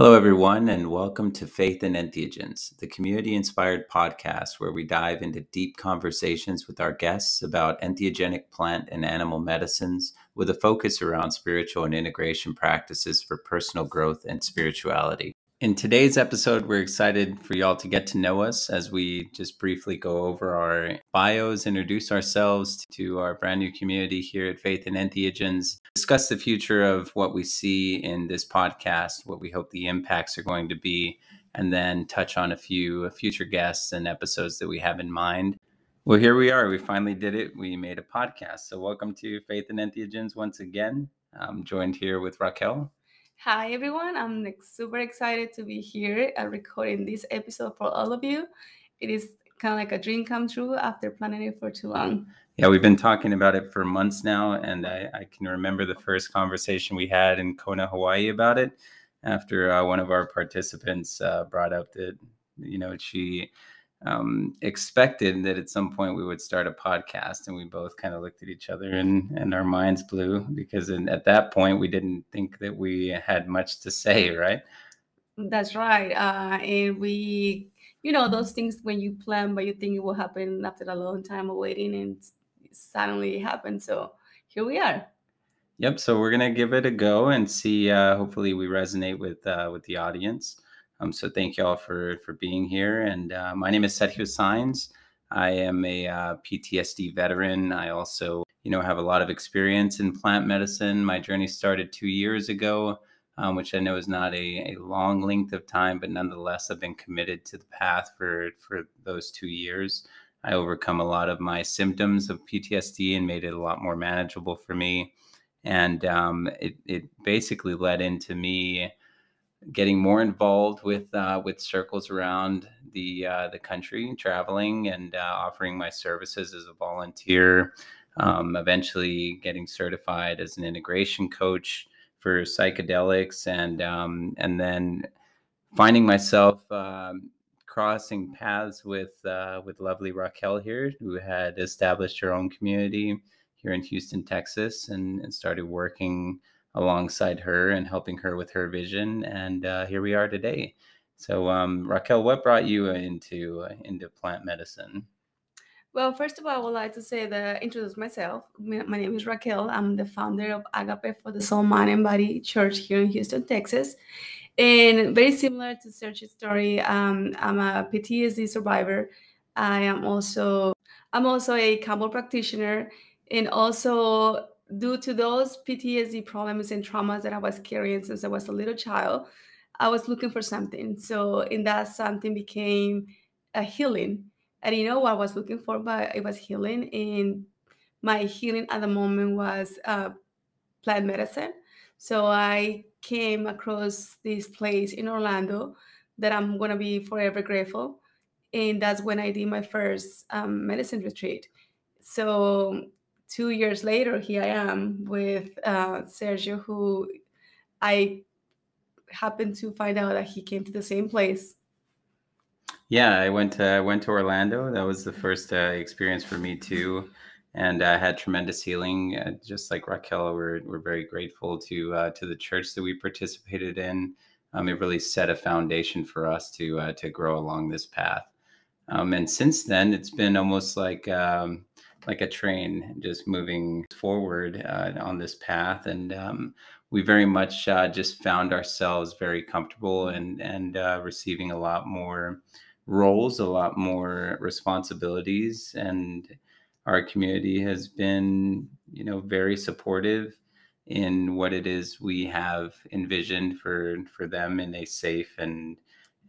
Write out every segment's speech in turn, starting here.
Hello, everyone, and welcome to Faith and Entheogens, the community inspired podcast where we dive into deep conversations with our guests about entheogenic plant and animal medicines with a focus around spiritual and integration practices for personal growth and spirituality. In today's episode, we're excited for y'all to get to know us as we just briefly go over our bios, introduce ourselves to our brand new community here at Faith and Entheogens, discuss the future of what we see in this podcast, what we hope the impacts are going to be, and then touch on a few future guests and episodes that we have in mind. Well, here we are. We finally did it. We made a podcast. So, welcome to Faith and Entheogens once again. I'm joined here with Raquel. Hi, everyone. I'm super excited to be here uh, recording this episode for all of you. It is kind of like a dream come true after planning it for too long. Yeah, we've been talking about it for months now, and I, I can remember the first conversation we had in Kona, Hawaii about it after uh, one of our participants uh, brought up that, you know, she um, expected that at some point we would start a podcast, and we both kind of looked at each other and, and our minds blew because in, at that point we didn't think that we had much to say, right? That's right. Uh, and we, you know, those things when you plan, but you think it will happen after a long time of waiting, and suddenly it happened. So here we are. Yep. So we're gonna give it a go and see. Uh, hopefully, we resonate with uh, with the audience. Um, so thank you all for for being here. And uh, my name is Sergio Saenz. I am a uh, PTSD veteran. I also, you know, have a lot of experience in plant medicine. My journey started two years ago, um, which I know is not a, a long length of time, but nonetheless, I've been committed to the path for for those two years. I overcome a lot of my symptoms of PTSD and made it a lot more manageable for me. And um, it, it basically led into me getting more involved with uh, with circles around the uh, the country, traveling and uh, offering my services as a volunteer. Um, eventually, getting certified as an integration coach for psychedelics, and um, and then finding myself um, crossing paths with uh, with lovely Raquel here, who had established her own community here in Houston, Texas, and, and started working alongside her and helping her with her vision. And uh, here we are today. So, um, Raquel, what brought you into uh, into plant medicine? Well, first of all, I would like to say that introduce myself. My name is Raquel. I'm the founder of Agape for the Soul, Mind, and Body Church here in Houston, Texas. And very similar to Sergio's story, um, I'm a PTSD survivor. I am also I'm also a Kambo practitioner, and also due to those PTSD problems and traumas that I was carrying since I was a little child, I was looking for something. So, in that something became a healing. I didn't know what I was looking for, but it was healing. And my healing at the moment was uh, plant medicine. So, I came across this place in Orlando that I'm going to be forever grateful. And that's when I did my first um, medicine retreat. So two years later, here I am with uh, Sergio, who I happened to find out that he came to the same place. Yeah, I went to I went to Orlando. That was the first uh, experience for me too, and I had tremendous healing. Uh, just like Raquel, we're we're very grateful to uh, to the church that we participated in. Um, it really set a foundation for us to uh, to grow along this path. Um, and since then, it's been almost like um, like a train just moving forward uh, on this path and um, we very much uh, just found ourselves very comfortable and and uh, receiving a lot more roles a lot more responsibilities and our community has been you know very supportive in what it is we have envisioned for for them in a safe and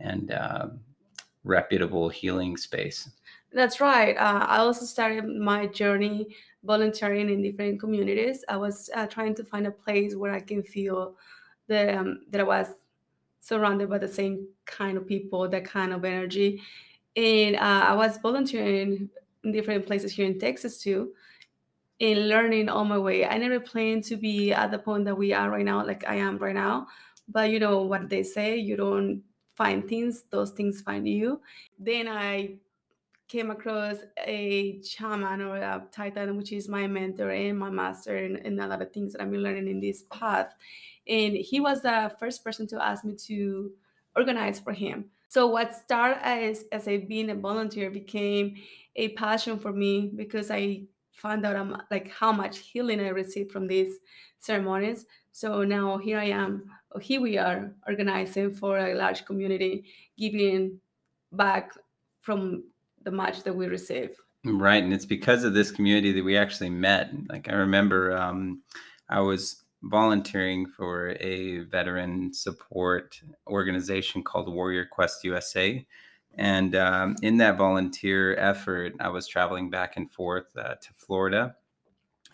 and uh, reputable healing space that's right. Uh, I also started my journey volunteering in different communities. I was uh, trying to find a place where I can feel that um, that I was surrounded by the same kind of people, that kind of energy, and uh, I was volunteering in different places here in Texas too, and learning on my way. I never planned to be at the point that we are right now, like I am right now. But you know what they say: you don't find things; those things find you. Then I came across a shaman or a Taita, which is my mentor and my master, and, and a lot of things that I've been learning in this path. And he was the first person to ask me to organize for him. So what started as as a being a volunteer became a passion for me because I found out I'm, like how much healing I received from these ceremonies. So now here I am, here we are organizing for a large community, giving back from the much that we receive. Right, and it's because of this community that we actually met. Like I remember, um, I was volunteering for a veteran support organization called Warrior Quest USA. And um, in that volunteer effort, I was traveling back and forth uh, to Florida.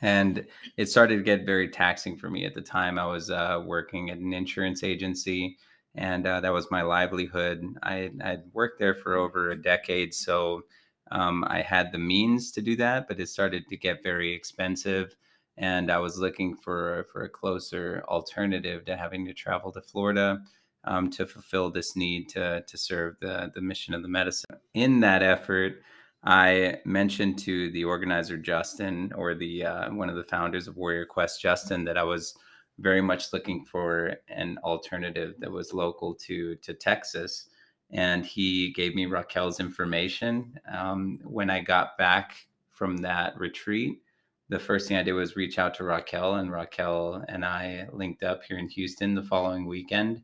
And it started to get very taxing for me at the time. I was uh, working at an insurance agency, and uh, that was my livelihood. I had worked there for over a decade, so um, I had the means to do that, but it started to get very expensive and I was looking for for a closer alternative to having to travel to Florida um, to fulfill this need to to serve the the mission of the medicine. In that effort, I mentioned to the organizer Justin, or the uh, one of the founders of Warrior Quest, Justin, that I was very much looking for an alternative that was local to to Texas. And he gave me Raquel's information. Um, when I got back from that retreat, the first thing I did was reach out to Raquel, and Raquel and I linked up here in Houston the following weekend,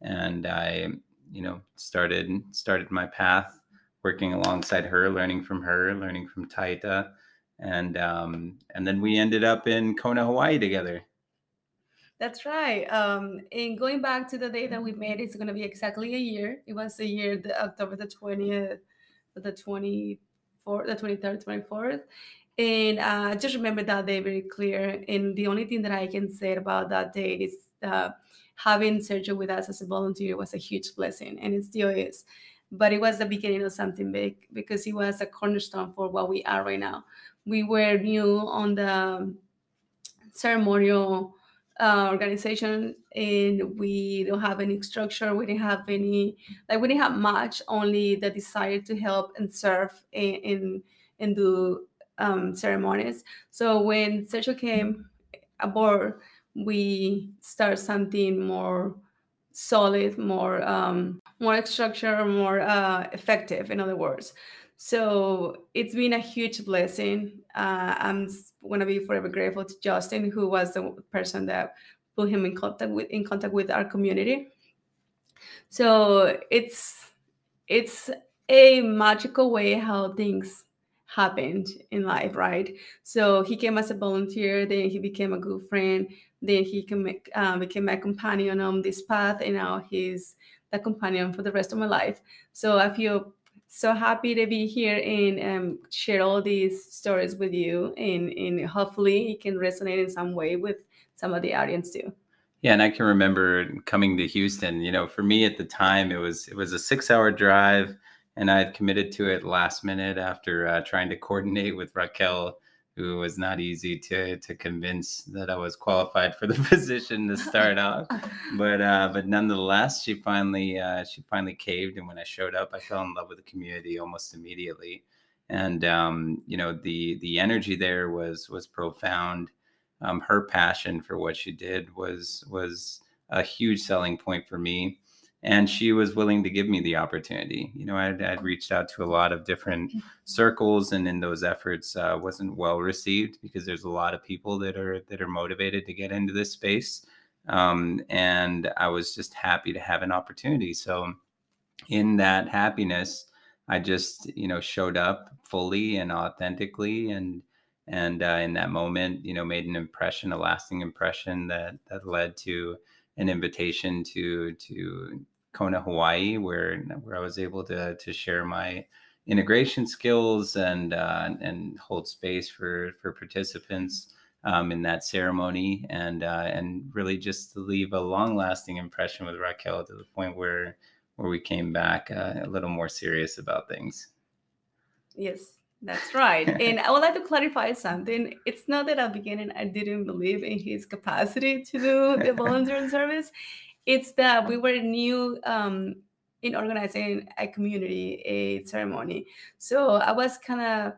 and I, you know, started started my path working alongside her, learning from her, learning from Taita, and um, and then we ended up in Kona, Hawaii together. That's right. Um, and going back to the day that we met, it's going to be exactly a year. It was a year, the October the twentieth, the twenty fourth, the twenty third, twenty fourth, and uh, just remember that day very clear. And the only thing that I can say about that day is uh, having Sergio with us as a volunteer was a huge blessing, and it still is. But it was the beginning of something big because he was a cornerstone for what we are right now. We were new on the ceremonial uh, organization and we don't have any structure we didn't have any like we didn't have much only the desire to help and serve and and, do um, ceremonies. So when Sergio came aboard, we start something more solid, more um, more structured, more uh, effective. In other words, so it's been a huge blessing. Uh, I'm gonna be forever grateful to Justin, who was the person that put him in contact with in contact with our community. So it's it's a magical way how things happened in life, right? So he came as a volunteer, then he became a good friend, then he uh, became my companion on this path, and now he's the companion for the rest of my life. So I feel so happy to be here and um, share all these stories with you, and, and hopefully it can resonate in some way with some of the audience too. Yeah, and I can remember coming to Houston. You know, for me at the time, it was it was a six-hour drive and I had committed to it last minute after uh, trying to coordinate with Raquel, who was not easy to to convince that I was qualified for the position to start off. But uh, but nonetheless, she finally uh, she finally caved, and when I showed up, I fell in love with the community almost immediately. And um, you know the the energy there was was profound. Um, her passion for what she did was was a huge selling point for me and she was willing to give me the opportunity. You know, I'd, I'd reached out to a lot of different mm-hmm. circles, and in those efforts, uh, wasn't well received because there's a lot of people that are that are motivated to get into this space, um, and I was just happy to have an opportunity. So, in that happiness, I just you know showed up fully and authentically, and and uh, in that moment, you know, made an impression, a lasting impression that that led to an invitation to to Kona, Hawaii, where where I was able to to share my integration skills and uh, and hold space for for participants um, in that ceremony, and uh, and really just to leave a long lasting impression with Raquel to the point where where we came back uh, a little more serious about things. Yes, that's right. and I would like to clarify something. It's not that at the beginning I didn't believe in his capacity to do the volunteer service it's that we were new um, in organizing a community a ceremony. So I was kind of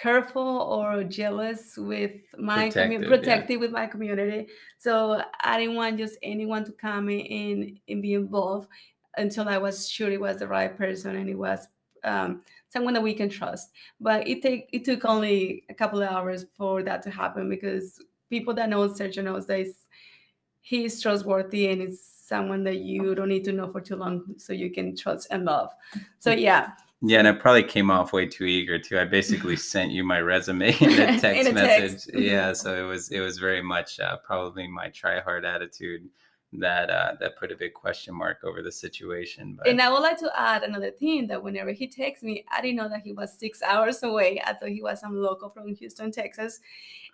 careful or jealous with my Protective, community, yeah. with my community. So I didn't want just anyone to come in and be involved until I was sure it was the right person and it was um, someone that we can trust. But it take it took only a couple of hours for that to happen because people that know Sergio knows that he's, trustworthy and it's someone that you don't need to know for too long so you can trust and love. So yeah, Yeah, and I probably came off way too eager too. I basically sent you my resume in a text In a message. text. Yeah, so it was it was very much uh, probably my try hard attitude that uh, that put a big question mark over the situation. But And I would like to add another thing that whenever he texts me, I didn't know that he was six hours away. I thought he was some local from Houston, Texas.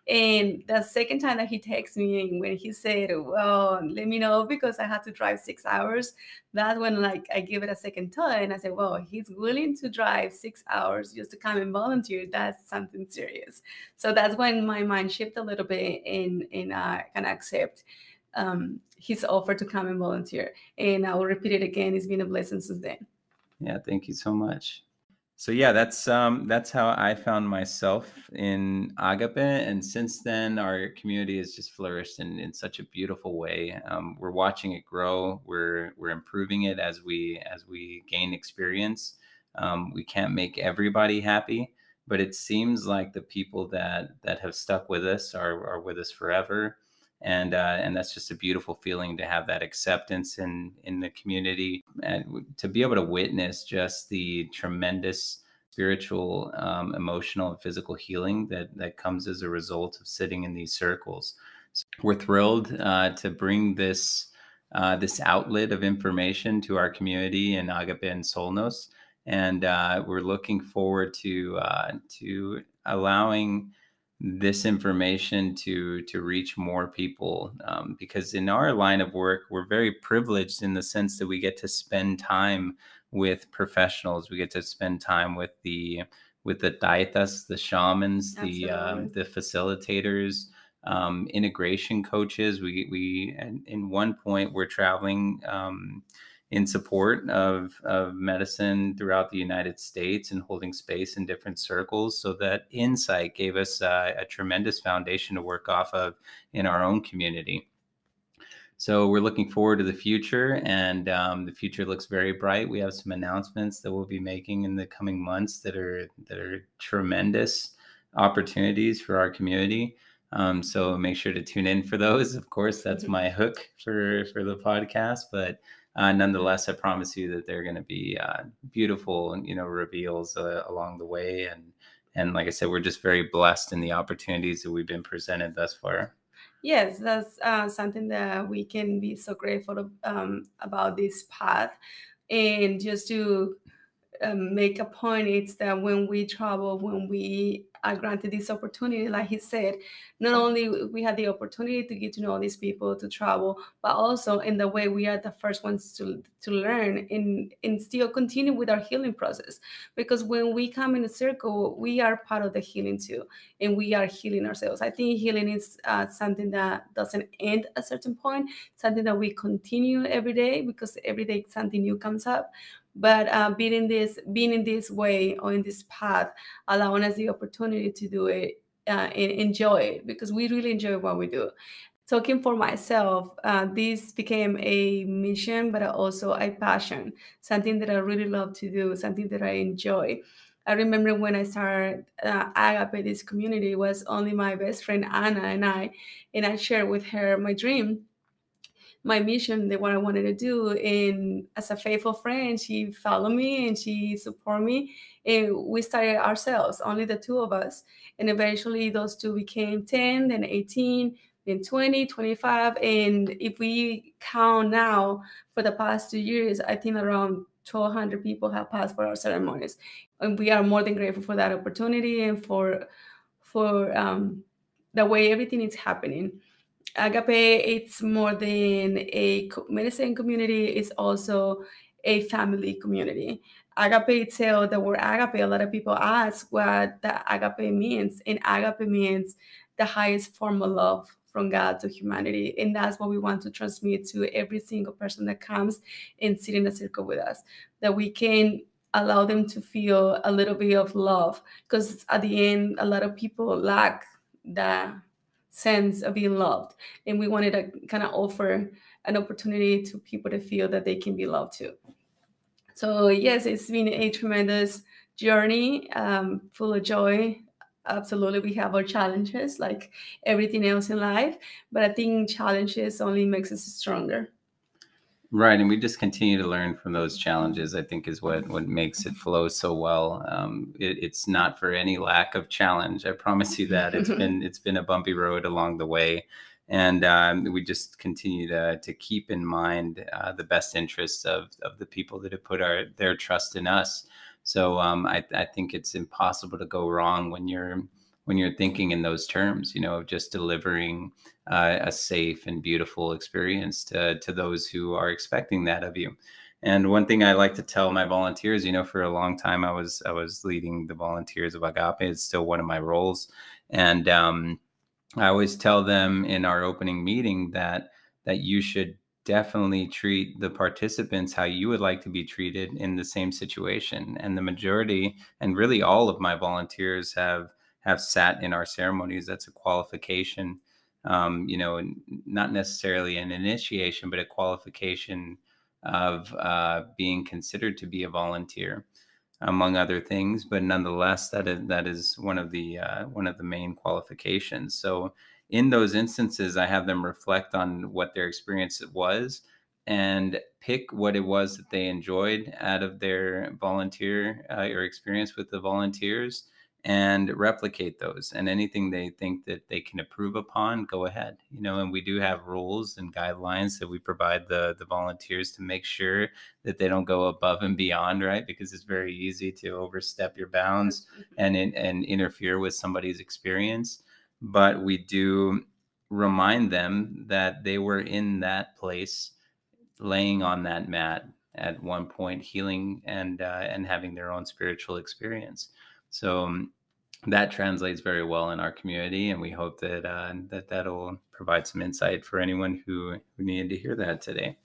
And the second time that he texted me, and when he said, "Well, let me know because I had to drive six hours," that's when like I give it a second thought, and I said, "Well, he's willing to drive six hours just to come and volunteer. That's something serious." So that's when my mind shifted a little bit, and and I can accept um, his offer to come and volunteer. And I will repeat it again. It's been a blessing since then. Yeah, thank you so much. So yeah, that's um that's how I found myself in Agape, and since then our community has just flourished in, in such a beautiful way. Um, we're watching it grow. We're we're improving it as we as we gain experience. Um, we can't make everybody happy, but it seems like the people that that have stuck with us are are with us forever and uh, and that's just a beautiful feeling to have that acceptance in in the community and to be able to witness just the tremendous spiritual um, emotional and physical healing that that comes as a result of sitting in these circles. So we're thrilled uh, to bring this uh, this outlet of information to our community in Agape and Solnos. And uh, we're looking forward to uh, to allowing this information to to reach more people um, because in our line of work we're very privileged in the sense that we get to spend time with professionals. We get to spend time with the with the dietas the shamans the um, the facilitators um, integration coaches. We we and in one point we're traveling um, in support of, of medicine throughout the United States and holding space in different circles. So that insight gave us uh, a tremendous foundation to work off of in our own community. So we're looking forward to the future, and um, the future looks very bright. We have some announcements that we'll be making in the coming months that are that are tremendous opportunities for our community. Um, so make sure to tune in for those. Of course, that's Mhm. my hook for for the podcast, but uh, nonetheless, I promise you that they're going to be uh, beautiful, you know, reveals uh, along the way. And and like I said, we're just very blessed in the opportunities that we've been presented thus far. Yes, that's uh, something that we can be so grateful um, about this path. And just to um, make a point, it's that when we travel, when we are granted this opportunity, like he said, not only we had the opportunity to get to know these people, to travel, but also in the way we are the first ones to, to learn and, and still continue with our healing process. Because when we come in a circle, we are part of the healing too and we are healing ourselves. I think healing is uh, something that doesn't end at a certain point, something that we continue every day because every day something new comes up. But uh, being in this, being in this way or in this path, allowing us the opportunity to do it uh, and enjoy it because we really enjoy what we do. Talking for myself, uh, this became a mission, but also a passion, something that I really love to do, something that I enjoy. I remember when I started uh, Agape, this community was only my best friend Anna and I, and I shared with her my dream, my mission, the what I wanted to do. And as a faithful friend, she followed me and she supported me, and we started ourselves, only the two of us. And eventually, those two became 10, then 18, then 20, 25. And if we count now for the past two years, I think around 1,200 people have passed for our ceremonies and we are more than grateful for that opportunity and for for um, the way everything is happening. Agape, it's more than a medicine community; it's also a family community. Agape itself, the word agape, a lot of people ask what the agape means, and agape means the highest form of love from God to humanity. And that's what we want to transmit to every single person that comes and sit in a circle with us, that we can allow them to feel a little bit of love. Because at the end, a lot of people lack that sense of being loved. And we wanted to kind of offer an opportunity to people to feel that they can be loved too. So, yes, it's been a tremendous journey, um, full of joy, absolutely we have our challenges like everything else in life but i think challenges only makes us stronger right and we just continue to learn from those challenges i think is what what makes it flow so well. Um, it, it's not for any lack of challenge i promise you that. It's been it's been a bumpy road along the way and um, we just continue to, to keep in mind uh, the best interests of, of the people that have put our their trust in us. So um, I, I think it's impossible to go wrong when you're when you're thinking in those terms, you know, of just delivering uh, a safe and beautiful experience to to those who are expecting that of you. And one thing I like to tell my volunteers, you know, for a long time I was I was leading the volunteers of Agape. It's still one of my roles, and um, I always tell them in our opening meeting that that you should definitely treat the participants how you would like to be treated in the same situation and the majority and really all of my volunteers have have sat in our ceremonies that's a qualification um, you know not necessarily an initiation but a qualification of uh, being considered to be a volunteer among other things but nonetheless that is that is one of the uh, one of the main qualifications. So in those instances, I have them reflect on what their experience was and pick what it was that they enjoyed out of their volunteer uh, or experience with the volunteers and replicate those and anything they think that they can improve upon go ahead you know and we do have rules and guidelines that we provide the the volunteers to make sure that they don't go above and beyond right? Because it's very easy to overstep your bounds and and interfere with somebody's experience but we do remind them that they were in that place laying on that mat at one point healing and uh, and having their own spiritual experience. So um, that translates very well in our community and we hope that uh, that that'll provide some insight for anyone who who needed to hear that today.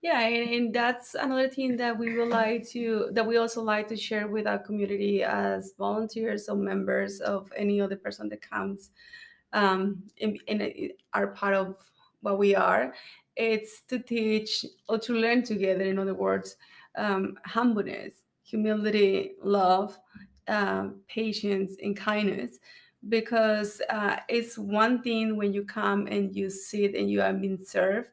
Yeah and, and, that's another thing that we would like to that we also like to share with our community as volunteers or members of any other person that comes um, and, and are part of what we are. It's to teach or to learn together in other words um, humbleness humility love uh, patience and kindness because uh, it's one thing when you come and you sit and you are being served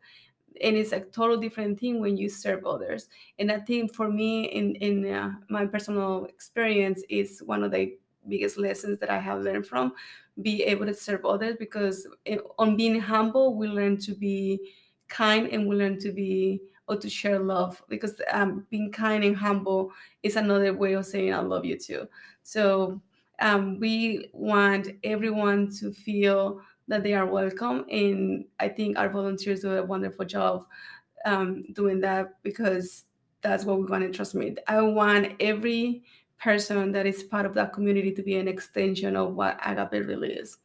and it's a total different thing when you serve others. And i think for me in in uh, my personal experience is one of the biggest lessons that i have learned from be able to serve others because it, on being humble we learn to be kind and we learn to be or to share love because um, being kind and humble is another way of saying i love you too so um, we want everyone to feel that they are welcome. And I think our volunteers do a wonderful job um, doing that because that's what we want to transmit. I want every person that is part of that community to be an extension of what Agape really is.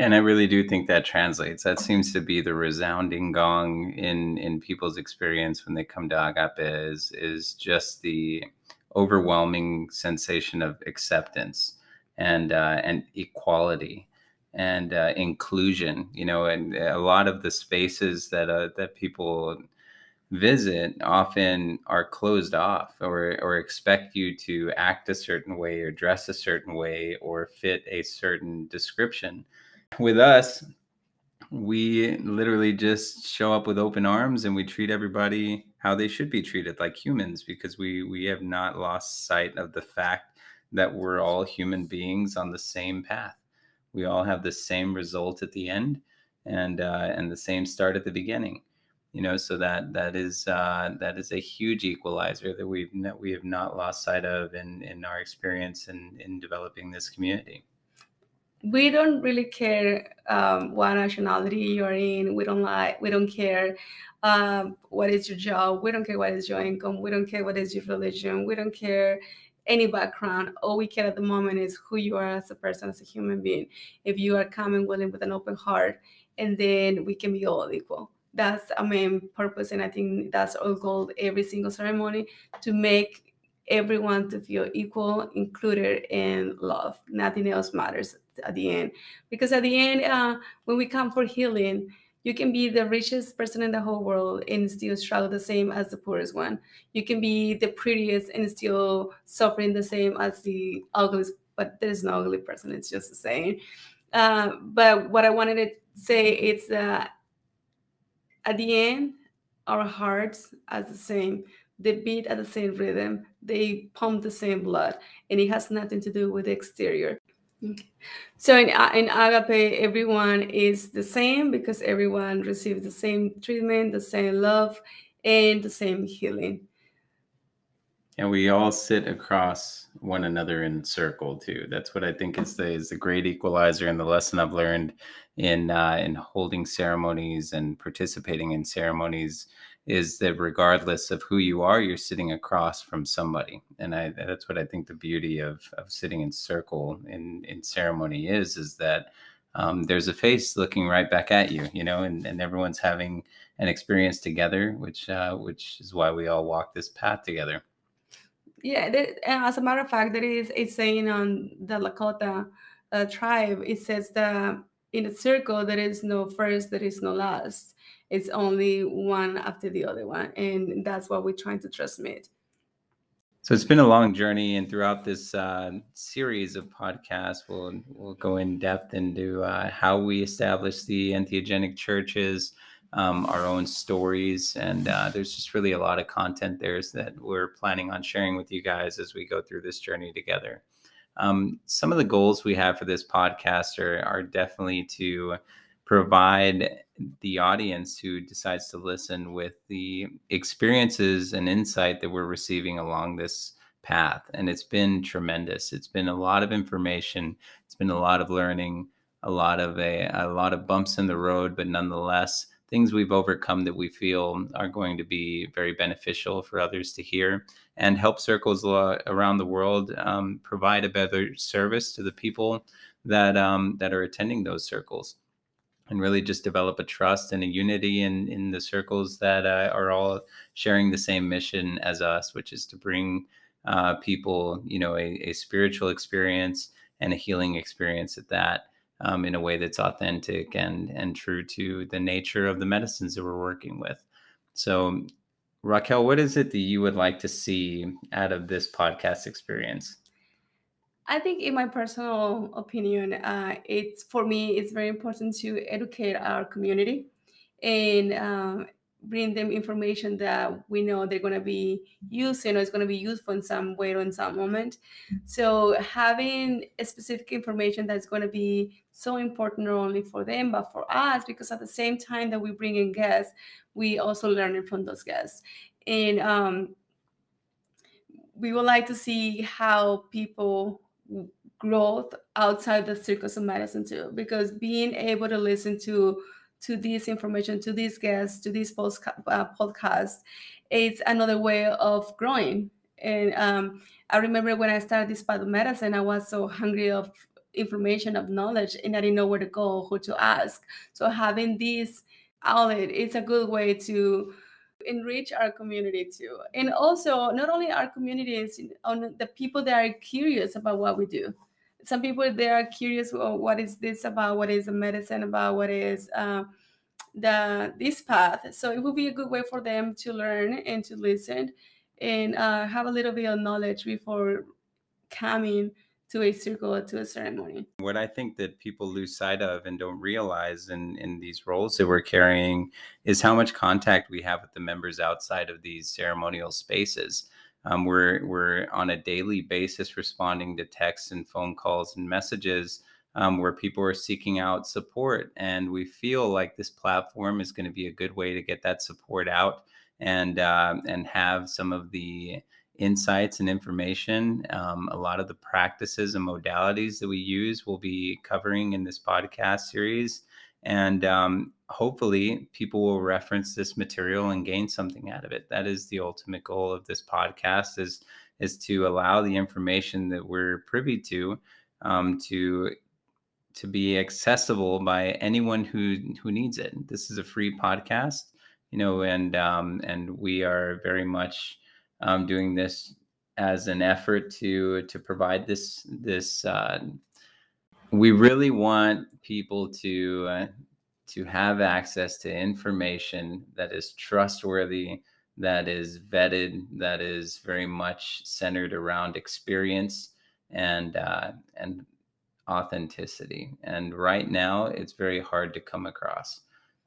And I really do think that translates. That seems to be the resounding gong in in people's experience when they come to Agape is is just the overwhelming sensation of acceptance and uh, and equality and uh, inclusion. You know, and a lot of the spaces that uh, that people visit often are closed off or or expect you to act a certain way or dress a certain way or fit a certain description. With us, we literally just show up with open arms and we treat everybody how they should be treated like humans because we we have not lost sight of the fact that we're all human beings on the same path. We all have the same result at the end and uh, and the same start at the beginning you know so that that is uh, that is a huge equalizer that we've that we have not lost sight of in in our experience in in developing this community we don't really care um, what nationality you're in we don't like we don't care um, what is your job we don't care what is your income we don't care what is your religion we don't care any background. All we care at the moment is who you are as a person, as a human being. If you are coming willing with an open heart, and then we can be all equal. That's our main purpose, and I think that's our goal every single ceremony to make everyone to feel equal, included, and love. Nothing else matters at the end, because at the end, uh, when we come for healing, you can be the richest person in the whole world and still struggle the same as the poorest one. You can be the prettiest and still suffering the same as the ugliest, but there's no ugly person. It's just the same. Uh, but what I wanted to say is that at the end, our hearts are the same. They beat at the same rhythm. They pump the same blood, and it has nothing to do with the exterior. So in, in agape, everyone is the same because everyone receives the same treatment, the same love, and the same healing. And we all sit across one another in circle too. That's what I think is the is the great equalizer and the lesson I've learned in uh, in holding ceremonies and participating in ceremonies is that regardless of who you are, you're sitting across from somebody. And I, that's what I think the beauty of, of sitting in circle in, in ceremony is, is that um, there's a face looking right back at you, you know, and, and everyone's having an experience together, which, uh, which is why we all walk this path together. Yeah, there, as a matter of fact, there is a saying on the Lakota uh, tribe. It says that in a circle, there is no first, there is no last it's only one after the other one and that's what we're trying to transmit. So it's been a long journey and throughout this uh, series of podcasts we'll, we'll go in depth into uh, how we establish the entheogenic churches um, our own stories and uh, there's just really a lot of content there that we're planning on sharing with you guys as we go through this journey together. Um, some of the goals we have for this podcast are, are definitely to provide the audience who decides to listen with the experiences and insight that we're receiving along this path. And it's been tremendous. It's been a lot of information. It's been a lot of learning, a lot of a, a lot of bumps in the road, but nonetheless, things we've overcome that we feel are going to be very beneficial for others to hear and help circles around the world um, provide a better service to the people that um, that are attending those circles and really just develop a trust and a unity in in the circles that uh, are all sharing the same mission as us, which is to bring uh, people, you know, a, a, spiritual experience and a healing experience at that. Um, in a way that's authentic and and true to the nature of the medicines that we're working with. So, Raquel, what is it that you would like to see out of this podcast experience? I think, in my personal opinion, uh, it's for me, it's very important to educate our community and uh, bring them information that we know they're going to be using or it's going to be useful in some way or in some moment. So having a specific information that's going to be so important not only for them but for us, because at the same time that we bring in guests, we also learn from those guests. And um, we would like to see how people growth outside the circles of medicine too because being able to listen to to this information to these guests to these post, uh, podcasts it's another way of growing. And um, i remember when i started this path of medicine i was so hungry of information of knowledge and i didn't know where to go who to ask. So having this outlet it's a good way to enrich our community too. And also not only our communities on the people that are curious about what we do. Some people they are curious well, what is this about? What is the medicine about? What is uh, the this path? So it would be a good way for them to learn and to listen and uh, have a little bit of knowledge before coming to a circle to a ceremony. What I think that people lose sight of and don't realize in, in these roles that we're carrying is how much contact we have with the members outside of these ceremonial spaces. Um, we're we're on a daily basis responding to texts and phone calls and messages um, where people are seeking out support, and we feel like this platform is going to be a good way to get that support out and uh, and have some of the insights and information. Um, a lot of the practices and modalities that we use will be covering in this podcast series. And um, hopefully, people will reference this material and gain something out of it. That is the ultimate goal of this podcast: is is to allow the information that we're privy to um, to to be accessible by anyone who who needs it. This is a free podcast, you know, and um, and we are very much um, doing this as an effort to to provide this this. Uh, we really want people to uh, to have access to information that is trustworthy, that is vetted, that is very much centered around experience and uh, and authenticity. And right now, it's very hard to come across.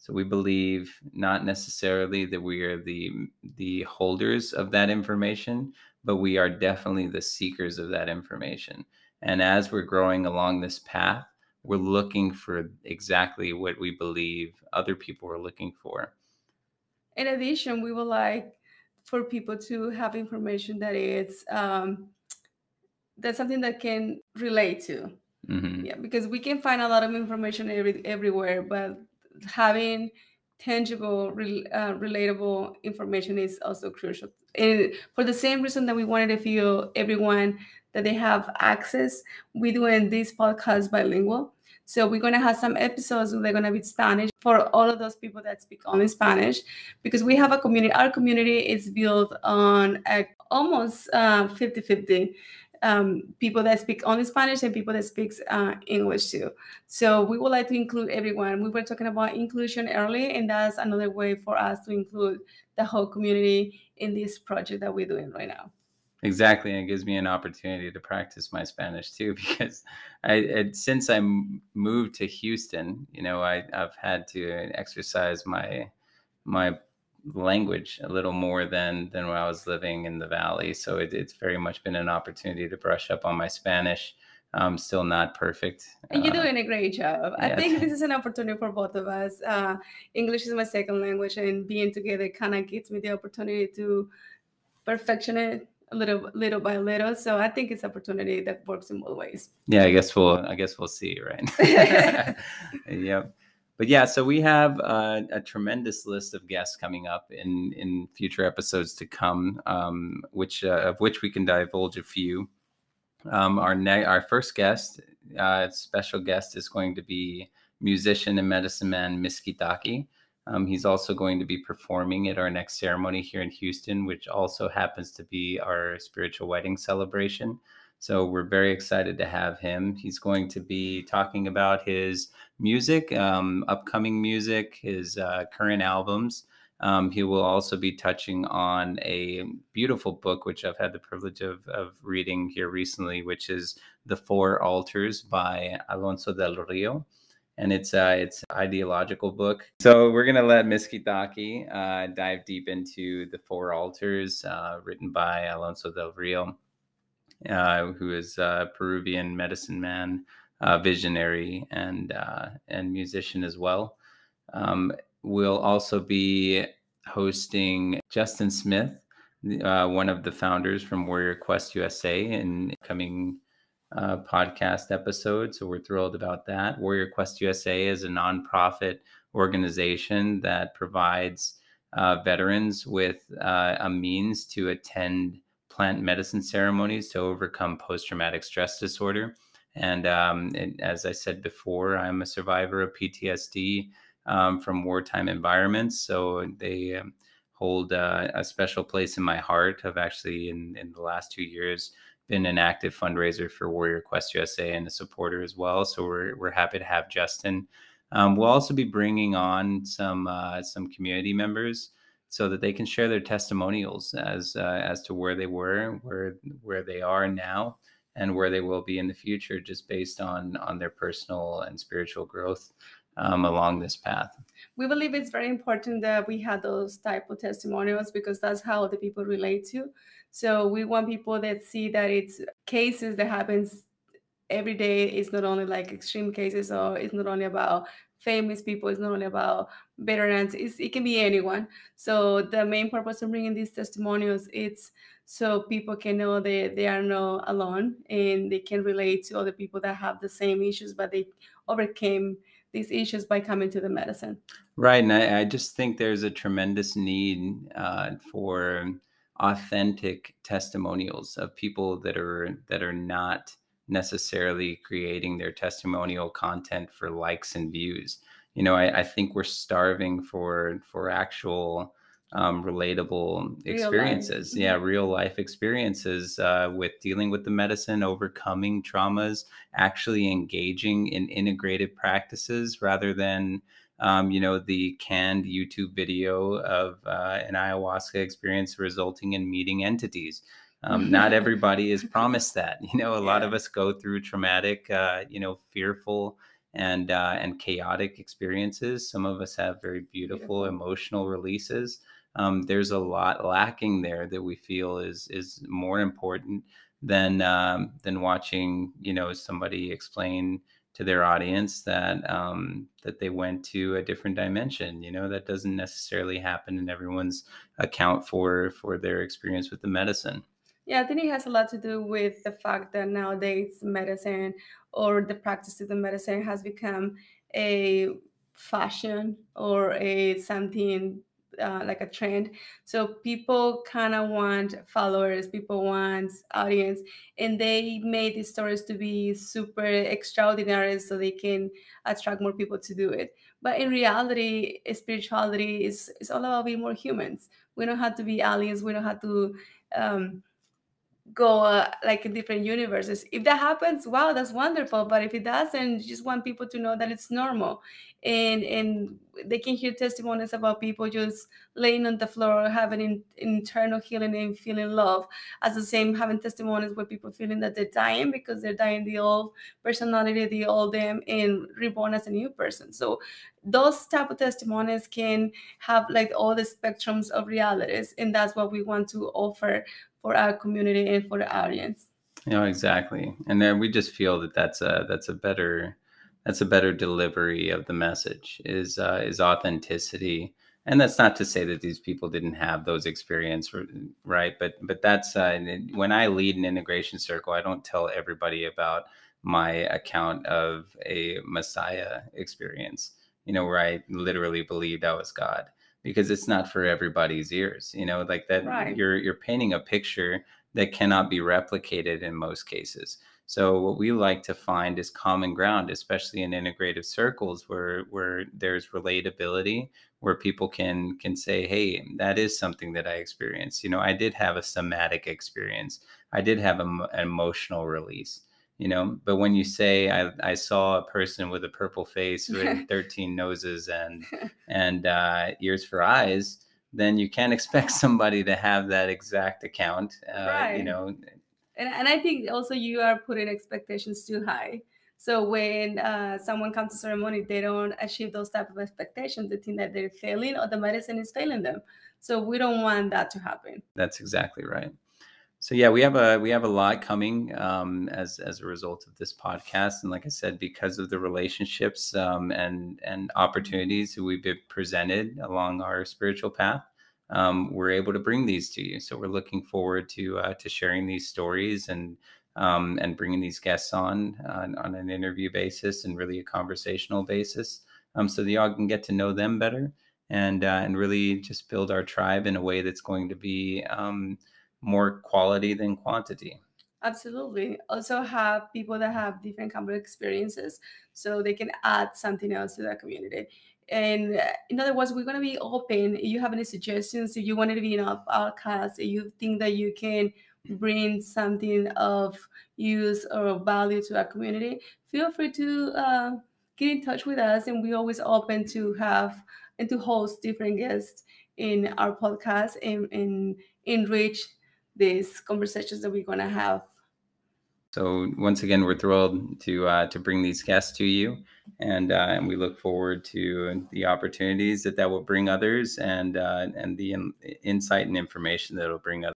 So we believe not necessarily that we are the the holders of that information, but we are definitely the seekers of that information. And as we're growing along this path, we're looking for exactly what we believe other people are looking for. In addition, we would like for people to have information that is um, that's something that can relate to. Mm-hmm. Yeah, because we can find a lot of information every, everywhere, but having tangible, re, uh, relatable information is also crucial. And for the same reason that we wanted to feel everyone that they have access, we're doing this podcast bilingual. So we're gonna have some episodes where they're gonna be Spanish for all of those people that speak only Spanish, because we have a community. Our community is built on a, almost uh, 50-50 um, people that speak only Spanish and people that speak uh, English too. So we would like to include everyone. We were talking about inclusion early, and that's another way for us to include the whole community in this project that we're doing right now. Exactly, and it gives me an opportunity to practice my Spanish too, because I since I moved to Houston, you know, I, I've had to exercise my my language a little more than than when I was living in the valley. So it, it's very much been an opportunity to brush up on my Spanish. I'm still not perfect. And you're uh, doing a great job. Yeah. I think this is an opportunity for both of us. Uh, English is my second language, and being together kind of gives me the opportunity to perfection it a little little by little. So I think it's opportunity that works in both ways. Yeah, I guess we'll I guess we'll see, right? yep but yeah, so we have uh, a tremendous list of guests coming up in in future episodes to come, um, which uh, of which we can divulge a few. Um, our ne- our first guest, uh, special guest, is going to be musician and medicine man Miskitaki. Um, he's also going to be performing at our next ceremony here in Houston, which also happens to be our spiritual wedding celebration. So we're very excited to have him. He's going to be talking about his music, um, upcoming music, his uh, current albums. Um, he will also be touching on a beautiful book, which I've had the privilege of, of reading here recently, which is The Four Altars by Alonso del Rio. And it's uh, it's ideological book. So we're gonna let Miskitaki uh, dive deep into the Four Altars, uh, written by Alonso del Rio who is a Peruvian medicine man, uh, visionary, and uh, and musician as well. Um, we'll also be hosting Justin Smith, uh, one of the founders from Warrior Quest USA, in coming uh, podcast episode. So we're thrilled about that. Warrior Quest USA is a nonprofit organization that provides uh, veterans with a means to attend plant medicine ceremonies to overcome post traumatic stress disorder. And, um, and, as I said before, I'm a survivor of PTSD um, from wartime environments. So they um, hold uh, a special place in my heart. I've actually, in, in the last two years, been an active fundraiser for Warrior Quest USA and a supporter as well. So we're, we're happy to have Justin. Um, we'll also be bringing on some uh, some community members so that they can share their testimonials as uh, as to where they were, where where they are now, and where they will be in the future, just based on on their personal and spiritual growth um, along this path. We believe it's very important that we have those type of testimonials because that's how the people relate to. So we want people that see that it's cases that happens every day. It's not only like extreme cases, or it's not only about famous people. It's not only about veterans. It's, it can be anyone. So the main purpose of bringing these testimonials it's so people can know that they are not alone and they can relate to other people that have the same issues, but they overcame these issues by coming to the medicine. Right, and I, I just think there's a tremendous need uh, for authentic testimonials of people that are that are not necessarily creating their testimonial content for likes and views. You know, I, I think we're starving for for actual um, relatable experiences. Yeah, Mm-hmm. real life experiences uh, with dealing with the medicine, overcoming traumas, actually engaging in integrated practices rather than, um, you know, the canned YouTube video of uh, an ayahuasca experience resulting in meeting entities. Um, not everybody is promised that. You know, a lot Yeah, of us go through traumatic, uh, you know, fearful and uh, and chaotic experiences. Some of us have very beautiful beautiful. emotional releases um, there's a lot lacking there that we feel is is more important than um, than watching you know somebody explain to their audience that um, that they went to a different dimension. You know that doesn't necessarily happen in everyone's account for for their experience with the medicine. Yeah, I think it has a lot to do with the fact that nowadays medicine or the practice of the medicine has become a fashion or a something uh, like a trend. So people kind of want followers, people want audience, and they made these stories to be super extraordinary so they can attract more people to do it. But in reality, spirituality is is all about being more humans. We don't have to be aliens. We don't have to. Um, go uh, like in different universes. If that happens, wow, that's wonderful. But if it doesn't, you just want people to know that it's normal, and and they can hear testimonies about people just laying on the floor having in, internal healing and feeling love. As the same, having testimonies where people feeling that they're dying because they're dying the old personality, the old them, and reborn as a new person. So those type of testimonies can have like all the spectrums of realities, and that's what we want to offer for our community and for the audience. Yeah, exactly, and then we just feel that that's a that's a better that's a better delivery of the message is uh, is authenticity. And that's not to say that these people didn't have those experience, right? But but that's uh, when I lead an integration circle, I don't tell everybody about my account of a Messiah experience. You know, where I literally believed I was God, because it's not for everybody's ears. You know, like that. Right. You're you're painting a picture that cannot be replicated in most cases. So what we like to find is common ground, especially in integrative circles where where there's relatability, where people can can say, "Hey, that is something that I experienced. You know, I did have a somatic experience. I did have a, an emotional release." You know, but when you say I, I saw a person with a purple face with 13 noses and and uh, ears for eyes, then you can't expect somebody to have that exact account. Uh, you know, And, and I think also you are putting expectations too high. So when uh, someone comes to ceremony, they don't achieve those type of expectations. They think that they're failing or the medicine is failing them. So we don't want that to happen. that's exactly right. So yeah, we have a we have a lot coming um, as as a result of this podcast, and like I said, because of the relationships um, and and opportunities we've been presented along our spiritual path, um, we're able to bring these to you. So we're looking forward to uh, to sharing these stories and um, and bringing these guests on uh, on an interview basis and really a conversational basis, um, so that y'all can get to know them better and uh, and really just build our tribe in a way that's going to be um, more quality than quantity. Absolutely. Also have people that have different kind of experiences so they can add something else to that community. And uh, in other words, we're going to be open. If you have any suggestions, if you wanted to be in our podcast, if you think that you can bring something of use or value to our community, feel free to uh, get in touch with us. And we're always open to have and to host different guests in our podcast and, and enrich these conversations that we're going to have So once again, we're thrilled to uh, to bring these guests to you, and uh, and we look forward to the opportunities that that will bring others, and uh, and the in, insight and information that it'll bring others.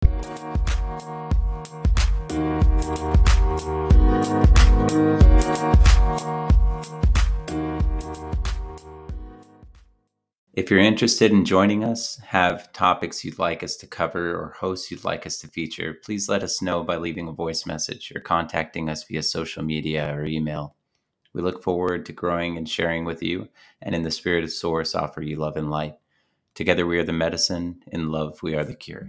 If you're interested in joining us, have topics you'd like us to cover, or hosts you'd like us to feature, please let us know by leaving a voice message or contacting us via social media or email. We look forward to growing and sharing with you, and in the spirit of Source, offer you love and light. Together we are the medicine, in love we are the cure.